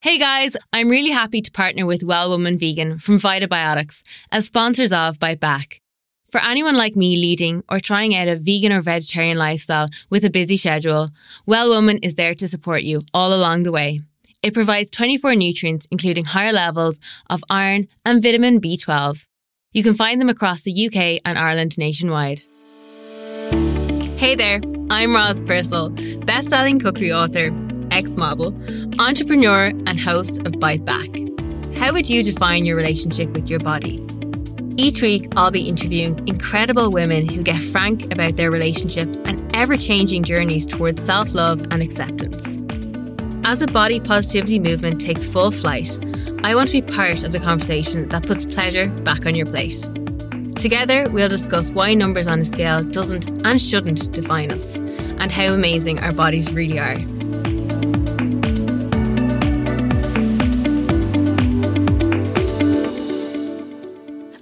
Hey guys, I'm really happy to partner with Well Woman Vegan from Vitabiotics as sponsors of Bite Back. For anyone like me leading or trying out a vegan or vegetarian lifestyle with a busy schedule, Well Woman is there to support you all along the way. It provides 24 nutrients, including higher levels of iron and vitamin B12. You can find them across the UK and Ireland nationwide. Hey there, I'm Roz Purcell, best-selling cookery author, ex-model, entrepreneur, and host of Bite Back. How would you define your relationship with your body? Each week, I'll be interviewing incredible women who get frank about their relationship and ever changing journeys towards self love and acceptance. As the body positivity movement takes full flight, I want to be part of the conversation that puts pleasure back on your plate. Together, we'll discuss why numbers on a scale doesn't and shouldn't define us, and how amazing our bodies really are.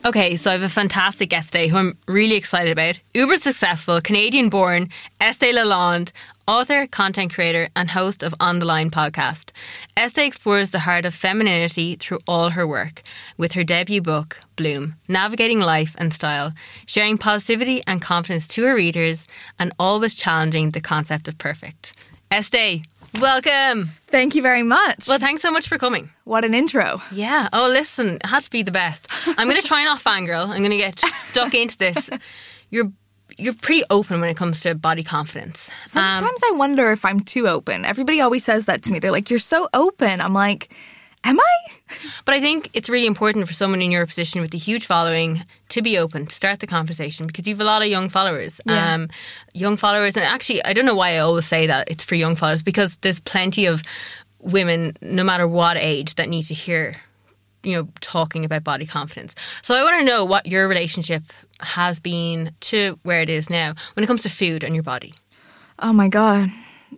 Okay, so I have a fantastic guest today who I'm really excited about. Uber successful, Canadian born, Estee Lalonde, author, content creator, and host of On the Line podcast. Estee explores the heart of femininity through all her work, with her debut book, Bloom, navigating life and style, sharing positivity and confidence to her readers, and always challenging the concept of perfect. Estee, welcome. Thank you very much. Well, thanks so much for coming. what an intro. Yeah. Oh, listen, it had to be the best. I'm going to try not fangirl. I'm going to get stuck into this. You're you're pretty open when it comes to body confidence. Um, Sometimes I wonder if I'm too open. Everybody always says that to me. They're like, "You're so open." I'm like, "Am I?" but I think it's really important for someone in your position with a huge following to be open, to start the conversation because you have a lot of young followers. Yeah. Um, young followers, and actually, I don't know why I always say that it's for young followers because there's plenty of women, no matter what age, that need to hear you know, talking about body confidence. So I want to know what your relationship has been to where it is now when it comes to food and your body. Oh my god.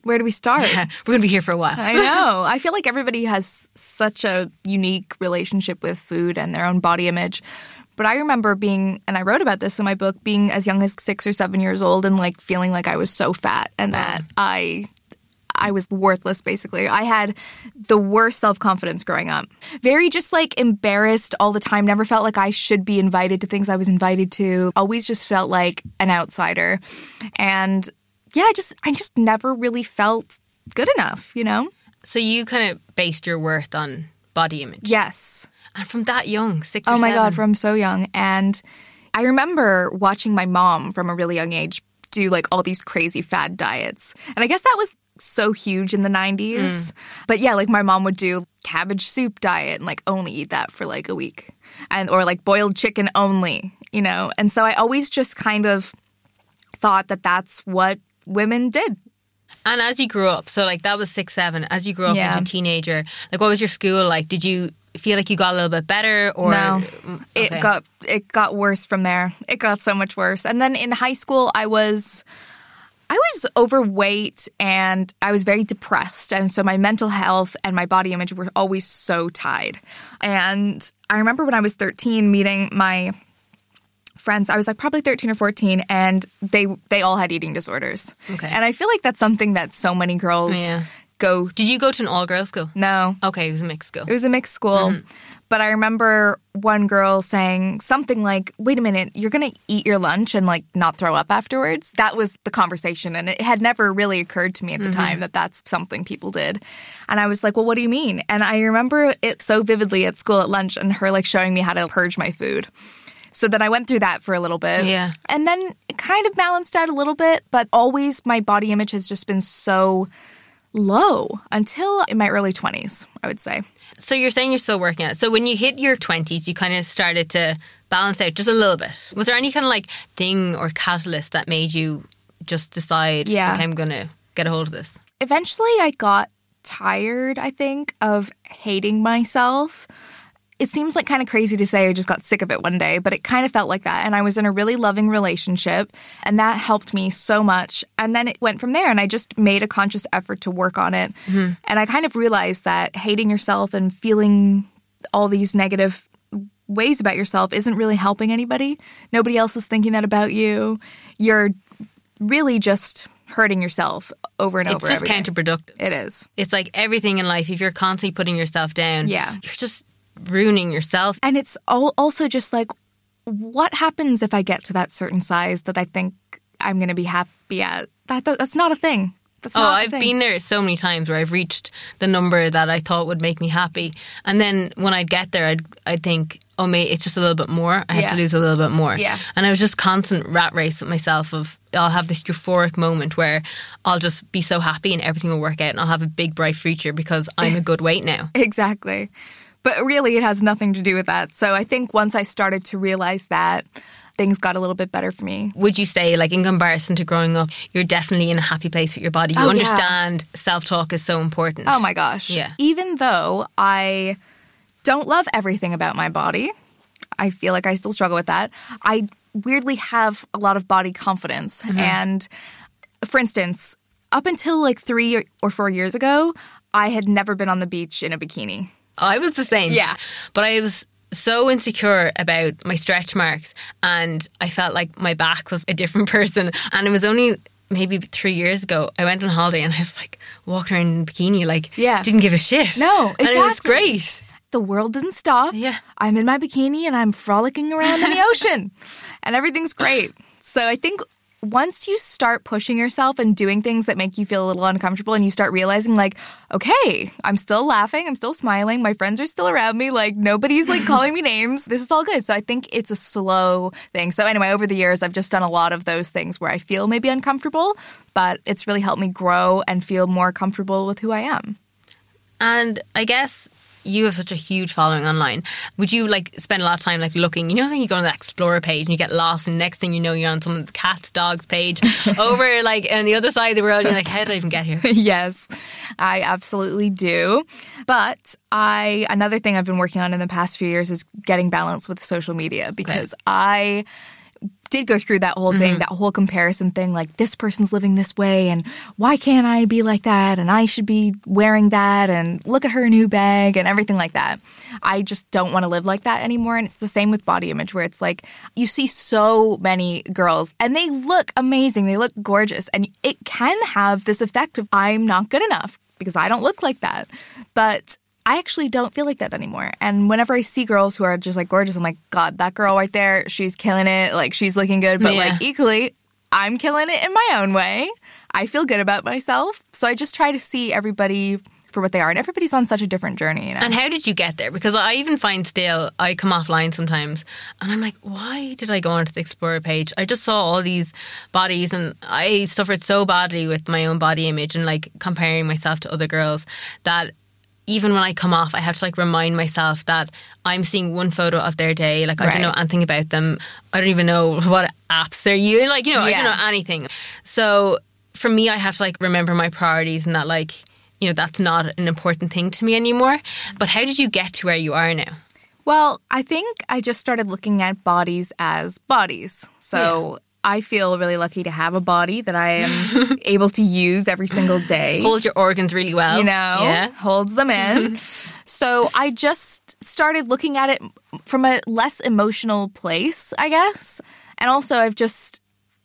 Where do we start? We're going to be here for a while. I know. I feel like everybody has such a unique relationship with food and their own body image. But I remember being, and I wrote about this in my book, being as young as six or seven years old and like feeling like I was so fat and that I. I was worthless basically. I had the worst self confidence growing up. Very just like embarrassed all the time. Never felt like I should be invited to things I was invited to. Always just felt like an outsider. And yeah, I just I just never really felt good enough, you know? So you kind of based your worth on body image. Yes. And from that young, six Oh my seven. God, from so young. And I remember watching my mom from a really young age do like all these crazy fad diets. And I guess that was so huge in the 90s. Mm. But yeah, like my mom would do cabbage soup diet and like only eat that for like a week. And or like boiled chicken only, you know. And so I always just kind of thought that that's what women did. And as you grew up, so like that was six, seven. As you grew up Yeah. into a teenager, like what was your school like? Did you feel like you got a little bit better, or No, Mm, it got it got worse from there. It got so much worse. And then in high school, I was I was overweight and I was very depressed, and so my mental health and my body image were always so tied. And I remember when I was thirteen, meeting my friends. I was like probably thirteen or fourteen, and they they all had eating disorders. Okay. and I feel like that's something that so many girls Yeah. go. Did you go to an all-girls school? No, Okay, it was a mixed school. it was a mixed school. Mm-hmm. But I remember one girl saying something like, wait a minute, you're going to eat your lunch and like not throw up afterwards? That was the conversation. And it had never really occurred to me at the Mm-hmm. time that that's something people did. And I was like, well, what do you mean? And I remember it so vividly at school at lunch and her like showing me how to purge my food. So then I went through that for a little bit. Yeah. And then it kind of balanced out a little bit, but always my body image has just been so low until in my early 20s, I would say. So you're saying you're still working on it. So when you hit your twenties, you kind of started to balance out just a little bit. Was there any kind of like thing or catalyst that made you just decide, Yeah. okay, I'm gonna get a hold of this? eventually I got tired, I think, of hating myself. It seems like kind of crazy to say I just got sick of it one day, but it kind of felt like that. And I was in a really loving relationship, and that helped me so much. And then it went from there, and I just made a conscious effort to work on it. Mm-hmm. And I kind of realized that hating yourself and feeling all these negative ways about yourself isn't really helping anybody. Nobody else is thinking that about you. You're really just hurting yourself over and It's over. It's just every day. counterproductive. It is. It's like everything in life. If you're constantly putting yourself down, Yeah. you're just ruining yourself. And it's also just like, what happens if I get to that certain size that I think I'm going to be happy at? That, that That's not a thing. That's Oh, I've thing. been there so many times where I've reached the number that I thought would make me happy, and then when I'd get there, I'd I'd think, oh, mate, it's just a little bit more. I have Yeah. to lose a little bit more. Yeah. And I was just constant rat race with myself of I'll have this euphoric moment where I'll just be so happy and everything will work out, and I'll have a big bright future because I'm a good weight now. Exactly. But really, it has nothing to do with that. So I think once I started to realize that, things got a little bit better for me. Would you say, like in comparison to growing up, you're definitely in a happy place with your body? You Oh, yeah. understand self talk is so important. Oh my gosh. Yeah. Even though I don't love everything about my body, I feel like I still struggle with that. I weirdly have a lot of body confidence. Mm-hmm. And for instance, up until like three or- or four years ago, I had never been on the beach in a bikini. I was the same. Yeah. But I was so insecure about my stretch marks and I felt like my back was a different person. And it was only maybe three years ago, I went on holiday and I was like walking around in a bikini, like, Yeah. didn't give a shit. No, And it was great. The world didn't stop. Yeah. I'm in my bikini and I'm frolicking around in the ocean and everything's great. So I think once you start pushing yourself and doing things that make you feel a little uncomfortable and you start realizing like, okay, I'm still laughing, I'm still smiling, my friends are still around me, like nobody's like calling me names. This is all good. So I think it's a slow thing. So anyway, over the years I've just done a lot of those things where I feel maybe uncomfortable, but it's really helped me grow and feel more comfortable with who I am. And I guess you have such a huge following online. Would you like spend a lot of time like looking? You know, when you go on the Explorer page and you get lost, and next thing you know, you're on someone's cats, dogs page over like on the other side of the world. You're like, how did I even get here? yes, I absolutely do. But I another thing I've been working on in the past few years is getting balance with social media because I did go through that whole thing, mm-hmm. that whole comparison thing like this person's living this way and why can't I be like that and I should be wearing that and look at her new bag and everything like that. I just don't want to live like that anymore and it's the same with body image where it's like you see so many girls and they look amazing, they look gorgeous and it can have this effect of I'm not good enough because I don't look like that. But I actually don't feel like that anymore. And whenever I see girls who are just like gorgeous, I'm like, God, that girl right there, she's killing it. Like she's looking good. But Yeah. like equally, I'm killing it in my own way. I feel good about myself. So I just try to see everybody for what they are. And everybody's on such a different journey, you know? And how did you get there? Because I even find still I come offline sometimes and I'm like, why did I go onto the Explorer page? I just saw all these bodies and I suffered so badly with my own body image and like comparing myself to other girls that even when I come off, I have to like remind myself that I'm seeing one photo of their day. Like I don't know anything about them. I don't even know what apps they're using. Like, you know, I don't know anything. So for me, I have to like remember my priorities and that like, you know, that's not an important thing to me anymore. But how did you get to where you are now? Well, I think I just started looking at bodies as bodies. So I feel really lucky to have a body that I am able to use every single day. Holds your organs really well. you know, Yeah. holds them in. so I just started looking at it from a less emotional place, I guess. And also, I've just.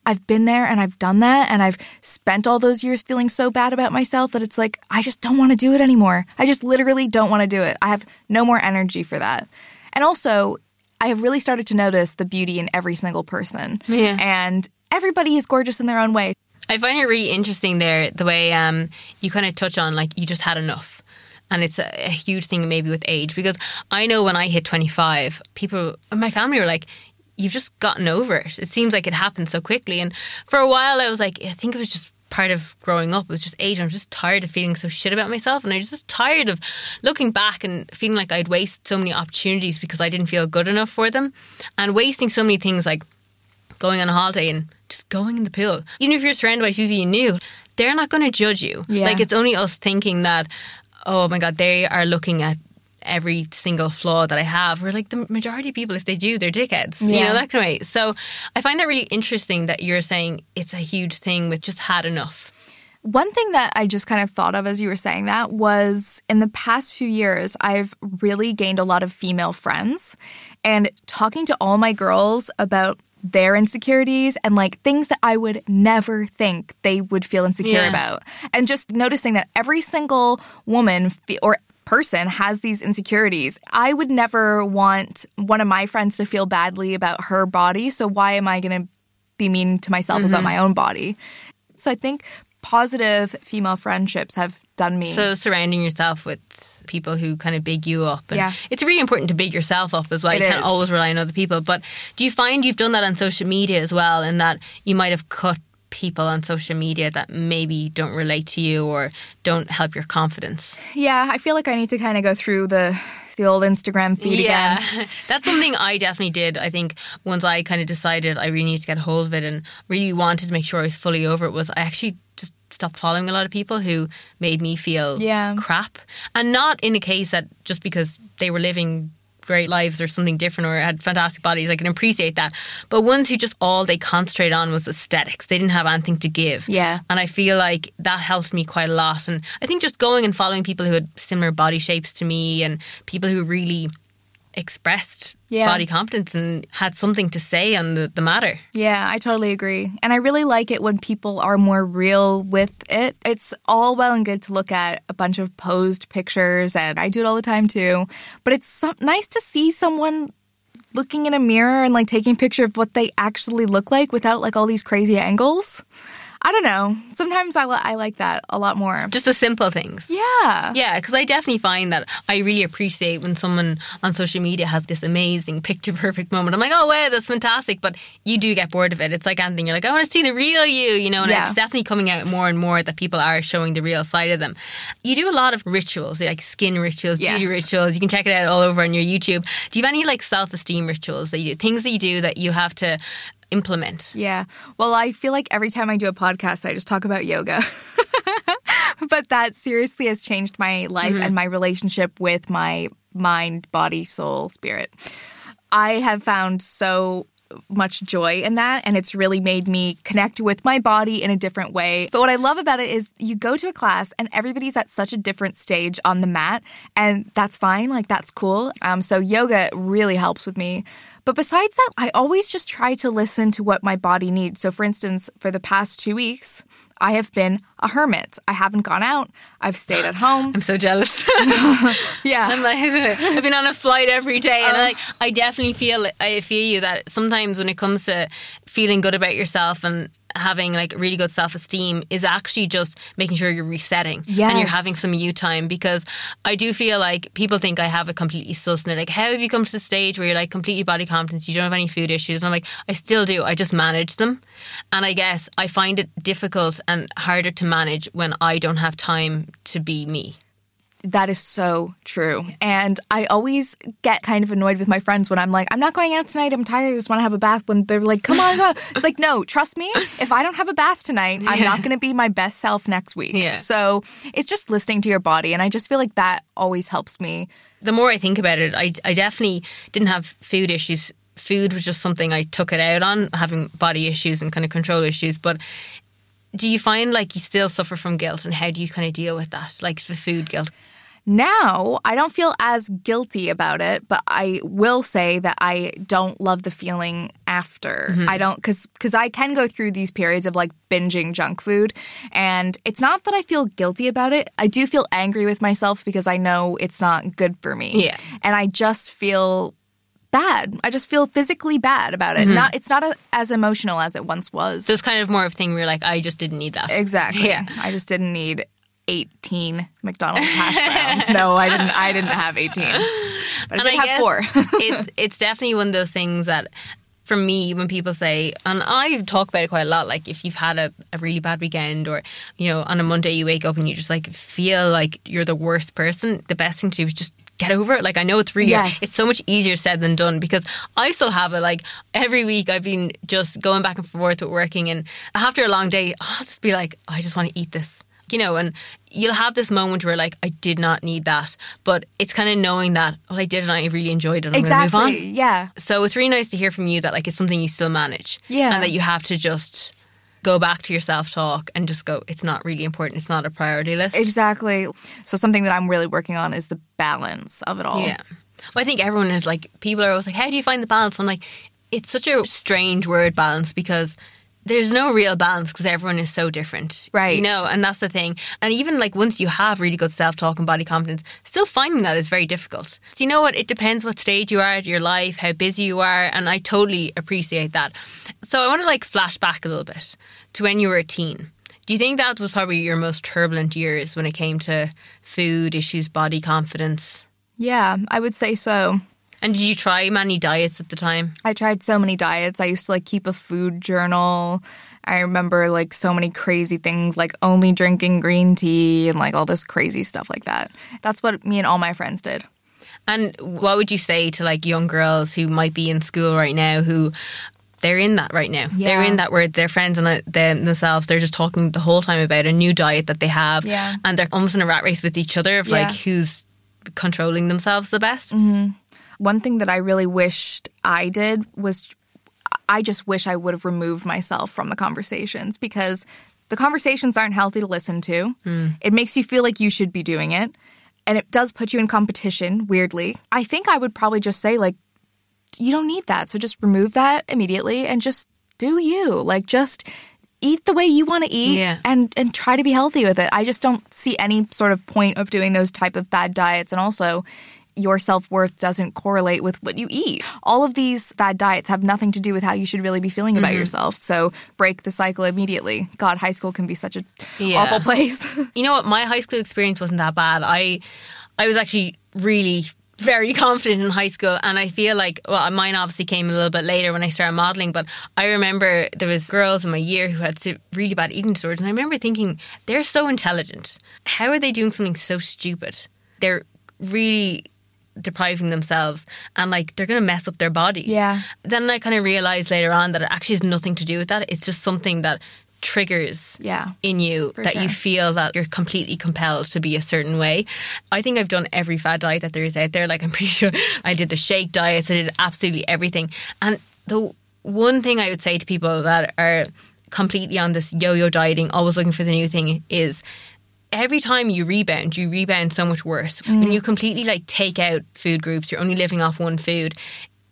I've been there and I've done that and I've spent all those years feeling so bad about myself that it's like I just don't want to do it anymore. I just literally don't want to do it. I have no more energy for that. And also, I have really started to notice the beauty in every single person. Yeah. And everybody is gorgeous in their own way. I find it really interesting there the way um, you kind of touch on like you just had enough. And it's a, a huge thing maybe with age because I know when I hit 25, people, my family were like, you've just gotten over it. It seems like it happened so quickly. And for a while, I was like, I think it was just part of growing up. Was just age. I'm just tired of feeling so shit about myself. And I was just tired of looking back and feeling like I'd waste so many opportunities because I didn't feel good enough for them and wasting so many things like going on a holiday and just going in the pool. Even if you're surrounded by people you knew, they're not going to judge you. Yeah. Like it's only us thinking that, oh my God, they are looking at every single flaw that I have. We're like the majority of people, if they do, they're dickheads. You know, that kind of way. So I find that really interesting that you're saying it's a huge thing with just had enough. One thing that I just kind of thought of as you were saying that was in the past few years, I've really gained a lot of female friends. And talking to all my girls about their insecurities and like things that I would never think they would feel insecure Yeah. about. And just noticing that every single woman fe- or person has these insecurities. I would never want one of my friends to feel badly about her body, so why am I going to be mean to myself Mm-hmm. about my own body? So I think positive female friendships have done me So surrounding yourself with people who kind of big you up. And Yeah. It's really important to big yourself up as well. It you can't always rely on other people. But do you find you've done that on social media as well and that you might have cut people on social media that maybe don't relate to you or don't help your confidence? Yeah, I feel like I need to kind of go through the the old Instagram feed yeah, again. that's something I definitely did. I think once I kind of decided I really need to get a hold of it and really wanted to make sure I was fully over it, was I actually just stopped following a lot of people who made me feel Yeah. crap, and not in a case that just because they were living great lives or something different or had fantastic bodies. I can appreciate that, but ones who just all they concentrated on was aesthetics. They didn't have anything to give. Yeah. And I feel like that helped me quite a lot. And I think just going and following people who had similar body shapes to me and people who really expressed Yeah. body confidence and had something to say on the, the matter. Yeah, I totally agree. And I really like it when people are more real with it. It's all well and good to look at a bunch of posed pictures, and I do it all the time too. But it's so- nice to see someone looking in a mirror and like taking a picture of what they actually look like without like all these crazy angles. I don't know. Sometimes I, li- I like that a lot more. Just the simple things. Yeah. Yeah, because I definitely find that I really appreciate when someone on social media has this amazing picture perfect moment. I'm like, oh, wow, that's fantastic. But you do get bored of it. It's like anything. You're like, I want to see the real you, you know, and Yeah. it's definitely coming out more and more that people are showing the real side of them. You do a lot of rituals, like skin rituals, beauty rituals. You can check it out all over on your YouTube. Do you have any like self esteem rituals that you do? Things that you do that you have to implement? Yeah. Well, I feel like every time I do a podcast, I just talk about yoga. but that seriously has changed my life mm-hmm. and my relationship with my mind, body, soul, spirit. I have found so much joy in that and it's really made me connect with my body in a different way. But what I love about it is you go to a class and everybody's at such a different stage on the mat and that's fine, like that's cool. Um so yoga really helps with me. But besides that, I always just try to listen to what my body needs. So for instance, for the past 2 weeks, I have been a hermit. I haven't gone out. I've stayed at home. I'm so jealous. Yeah. I'm like, I've been on a flight every day, and uh-huh. like, I definitely feel I feel you that sometimes when it comes to feeling good about yourself and having like really good self esteem is actually just making sure you're resetting and you're having some you time because I do feel like people think I have it completely sus and they're like, how have you come to the stage where you're like completely body confidence, you don't have any food issues? And I'm like, I still do. I just manage them, and I guess I find it difficult and harder to manage when I don't have time to be me. That is so true. And I always get kind of annoyed with my friends when I'm like, I'm not going out tonight. I'm tired. I just want to have a bath. When they're like, come on, go. It's like, no, trust me. If I don't have a bath tonight, I'm not going to be my best self next week. Yeah. So it's just listening to your body. And I just feel like that always helps me. the more I think about it, I, I definitely didn't have food issues. Food was just something I took it out on, having body issues and kind of control issues. But do you find like you still suffer from guilt and how do you kind of deal with that? Like the food guilt? Now, I don't feel as guilty about it, but I will say that I don't love the feeling after. Mm-hmm. I don't cuz cuz I can go through these periods of like binging junk food and it's not that I feel guilty about it. I do feel angry with myself because I know it's not good for me. Yeah. And I just feel bad. I just feel physically bad about it. Mm-hmm. Not it's not a, as emotional as it once was. So it's kind of more of a thing where you're like, I just didn't need that. Exactly. Yeah. I just didn't need 18 McDonald's hash browns. no, I didn't I didn't have 18. But I did have four. it's it's definitely one of those things that for me when people say and I talk about it quite a lot like if you've had a, a really bad weekend or you know on a Monday you wake up and you just like feel like you're the worst person the best thing to do is just get over it like I know it's really Yes. it's so much easier said than done because I still have it like every week I've been just going back and forth with working and after a long day I'll just be like I just want to eat this you know, and you'll have this moment where like I did not need that, but it's kind of knowing that well I did and I really enjoyed it. I'm gonna move on. exactly. Yeah. So it's really nice to hear from you that like it's something you still manage, Yeah. and that you have to just go back to your self talk and just go. It's not really important. It's not a priority list. Exactly. So something that I'm really working on is the balance of it all. Yeah. Well, I think everyone is like people are always like, how do you find the balance? I'm like. it's such a strange word balance because there's no real balance because everyone is so different. Right. You know, and that's the thing. And even like once you have really good self talk and body confidence, still finding that is very difficult. So you know what? It depends what stage you are at your life, how busy you are, and I totally appreciate that. So I want to like flash back a little bit to when you were a teen. Do you think that was probably your most turbulent years when it came to food issues, body confidence? Yeah, I would say so. And did you try many diets at the time? I tried so many diets. I used to like keep a food journal. I remember like so many crazy things like only drinking green tea and like all this crazy stuff like that. That's what me and all my friends did. And what would you say to like young girls who might be in school right now who they're in that right now. Yeah. They're in that where their friends and uh, themselves, they're just talking the whole time about a new diet that they have. Yeah. And they're almost in a rat race with each other of like who's controlling themselves the best. One thing that I really wished I did was I just wish I would have removed myself from the conversations because the conversations aren't healthy to listen to. Hmm. It makes you feel like you should be doing it. And it does put you in competition, weirdly. I think I would probably just say, like, you don't need that. So just remove that immediately and just do you. Like, just eat the way you want to eat Yeah. and, and try to be healthy with it. I just don't see any sort of point of doing those type of bad diets. And also, your self worth doesn't correlate with what you eat. All of these fad diets have nothing to do with how you should really be feeling about mm-hmm. yourself. So break the cycle immediately. God, high school can be such a Yeah. awful place. You know what? My high school experience wasn't that bad. I I was actually really very confident in high school and I feel like well mine obviously came a little bit later when I started modeling but I remember there was girls in my year who had really bad eating disorders and I remember thinking they're so intelligent how are they doing something so stupid they're really depriving themselves and like they're going to mess up their bodies Yeah. then I kind of realized later on that it actually has nothing to do with that it's just something that triggers Yeah. in you that you feel that you're completely compelled to be a certain way. I think I've done every fad diet that there is out there. Like I'm pretty sure I did the shake diets, I did absolutely everything. And the one thing I would say to people that are completely on this yo-yo dieting, always looking for the new thing is every time you rebound, you rebound so much worse. When mm. you completely like take out food groups, you're only living off one food.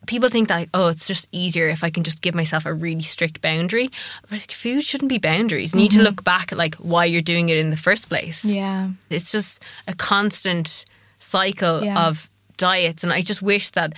People think that, like, oh, it's just easier if I can just give myself a really strict boundary. But like, food shouldn't be boundaries. You need to mm-hmm. look back at like why you're doing it in the first place. yeah. It's just a constant cycle Yeah. of diets. And I just wish that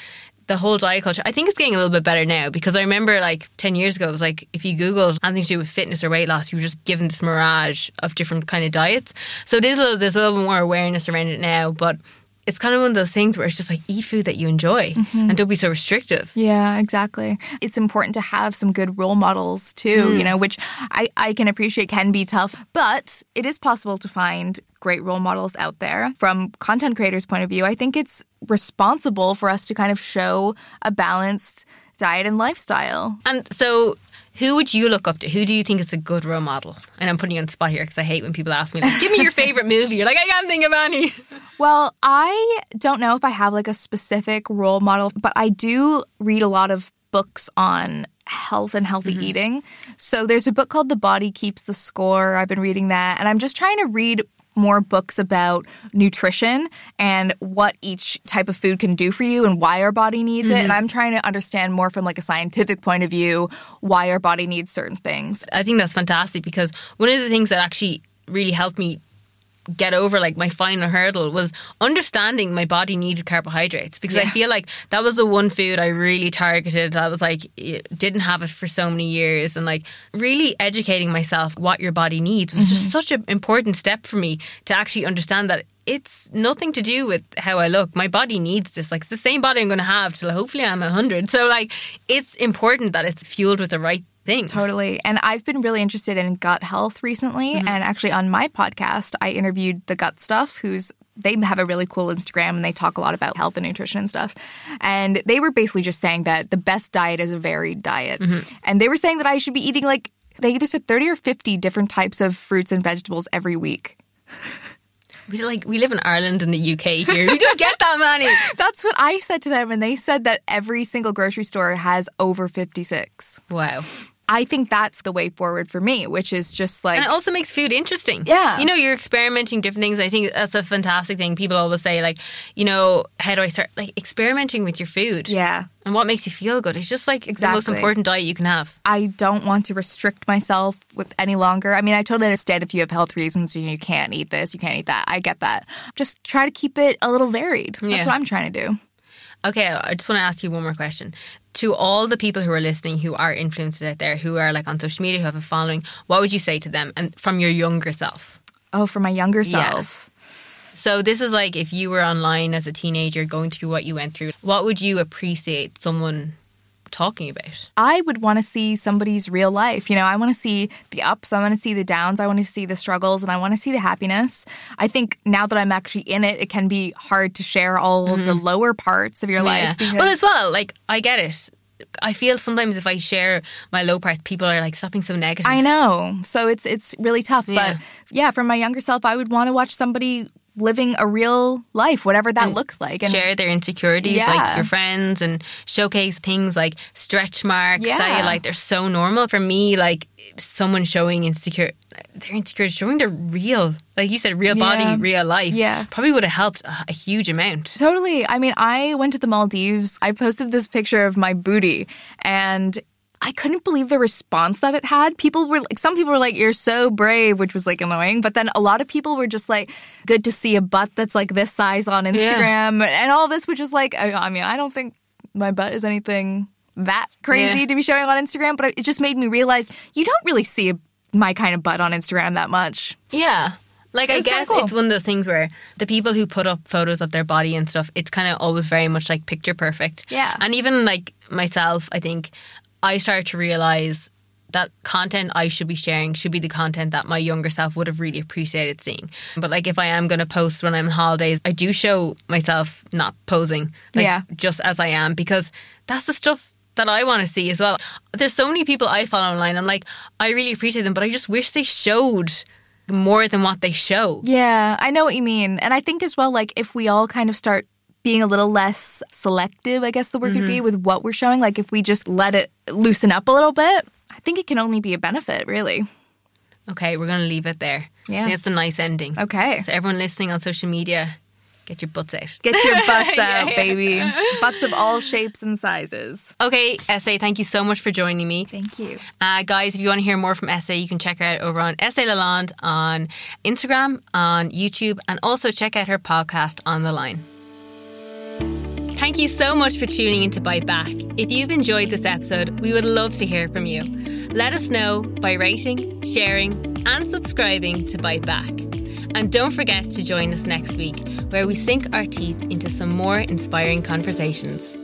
the whole diet culture, I think it's getting a little bit better now because I remember like 10 years ago, it was like if you Googled anything to do with fitness or weight loss, you were just given this mirage of different kind of diets. So it is a little, there's a little more awareness around it now, but it's kind of one of those things where it's just like eat food that you enjoy mm-hmm. and don't be so restrictive. Yeah, exactly. It's important to have some good role models too, you mm. know, which I, I can appreciate can be tough, but it is possible to find great role models out there. From content creators' point of view, I think it's responsible for us to kind of show a balanced diet and lifestyle. And so, who would you look up to? Who do you think is a good role model? And I'm putting you on the spot here because I hate when people ask me, like, "Give me your favorite movie." You're like, "I can't think of any." Well, I don't know if I have like a specific role model, but I do read a lot of books on health and healthy mm-hmm. eating. So there's a book called The Body Keeps the Score. I've been reading that, and I'm just trying to read more books about nutrition and what each type of food can do for you and why our body needs it. And mm-hmm. I'm trying to understand more from like a scientific point of view why our body needs certain things. I think that's fantastic because one of the things that actually really helped me get over like my final hurdle was understanding my body needed carbohydrates because I feel like that was the one food I really targeted that was like it didn't have it for so many years and like really educating myself what your body needs was just mm-hmm. such an important step for me to actually understand that it's nothing to do with how I look. My body needs this. Like it's the same body I'm going to have till hopefully I'm 100. So like it's important that it's fueled with the right things. Totally. And I've been really interested in gut health recently. Mm-hmm. And actually, on my podcast, I interviewed the Gut Stuff, who's they have a really cool Instagram and they talk a lot about health and nutrition and stuff. And they were basically just saying that the best diet is a varied diet. Mm-hmm. And they were saying that I should be eating like, they either said 30 or 50 different types of fruits and vegetables every week. We like we live in Ireland and the UK here. We don't get that many. That's what I said to them. And they said that every single grocery store has over 56. Wow. I think that's the way forward for me, which is just like. And it also makes food interesting. Yeah. You know, you're experimenting different things. I think that's a fantastic thing. People always say, like, you know, how do I start? Like, experimenting with your food. yeah. And what makes you feel good. It's just like exactly. the most important diet you can have. I don't want to restrict myself with any longer. I mean, I totally understand if you have health reasons and you can't eat this, you can't eat that. I get that. Just try to keep it a little varied. That's Yeah. what I'm trying to do. Okay, I just want to ask you one more question. To all the people who are listening, who are influencers out there, who are like on social media, who have a following, what would you say to them? And from your younger self. Oh, for my younger Yeah. self. So this is like if you were online as a teenager going through what you went through, what would you appreciate someone talking about? I would want to see somebody's real life. You know, I want to see the ups, I want to see the downs, I want to see the struggles, and I want to see the happiness. I think now that I'm actually in it, it can be hard to share all of the mm-hmm. lower parts of your life. Because, Well, as well, like I get it. I feel sometimes if I share my low parts, people are like stopping so negative. I know. So it's it's really tough. Yeah. But yeah, for my younger self, I would want to watch somebody living a real life, whatever that looks like. And share their insecurities, like your friends, and showcase things like stretch marks, Yeah. cellulite. They're so normal for me. Like someone showing insecure, their insecurities, showing their real, like you said, real body, Yeah. real life. Yeah. probably would have helped a, a huge amount. Totally. I mean, I went to the Maldives. I posted this picture of my booty and I couldn't believe the response that it had. People were like, some people were like, you're so brave, which was like annoying. But then a lot of people were just like, good to see a butt that's like this size on Instagram and all this, which is like, I I mean, I don't think my butt is anything that crazy Yeah. to be showing on Instagram, but it just made me realize you don't really see my kind of butt on Instagram that much. Yeah. Like I guess cool. it's one of those things where the people who put up photos of their body and stuff, it's kind of always very much like picture perfect. Yeah. And even like myself, I think I started to realize that content I should be sharing should be the content that my younger self would have really appreciated seeing. But like if I am going to post when I'm on holidays, I do show myself not posing, like Yeah. just as I am, because that's the stuff that I want to see as well. There's so many people I follow online. I'm like, I really appreciate them, but I just wish they showed more than what they show. Yeah, I know what you mean. And I think as well, like if we all kind of start being a little less selective, I guess the word could be, with what we're showing, like if we just let it loosen up a little bit, I think it can only be a benefit, really. Okay, we're going to leave it there. Yeah. That's a nice ending. Okay. So everyone listening on social media, get your butts out. Get your butts out, yeah. baby. Butts of all shapes and sizes. Okay, Estee, thank you so much for joining me. Thank you. Uh, guys, if you want to hear more from Estee, you can check her out over on Estee Lalonde on Instagram, on YouTube, and also check out her podcast, On the Line. Thank you so much for tuning in to Bite Back. If you've enjoyed this episode, we would love to hear from you. Let us know by rating, sharing, and subscribing to Bite Back. And don't forget to join us next week, where we sink our teeth into some more inspiring conversations.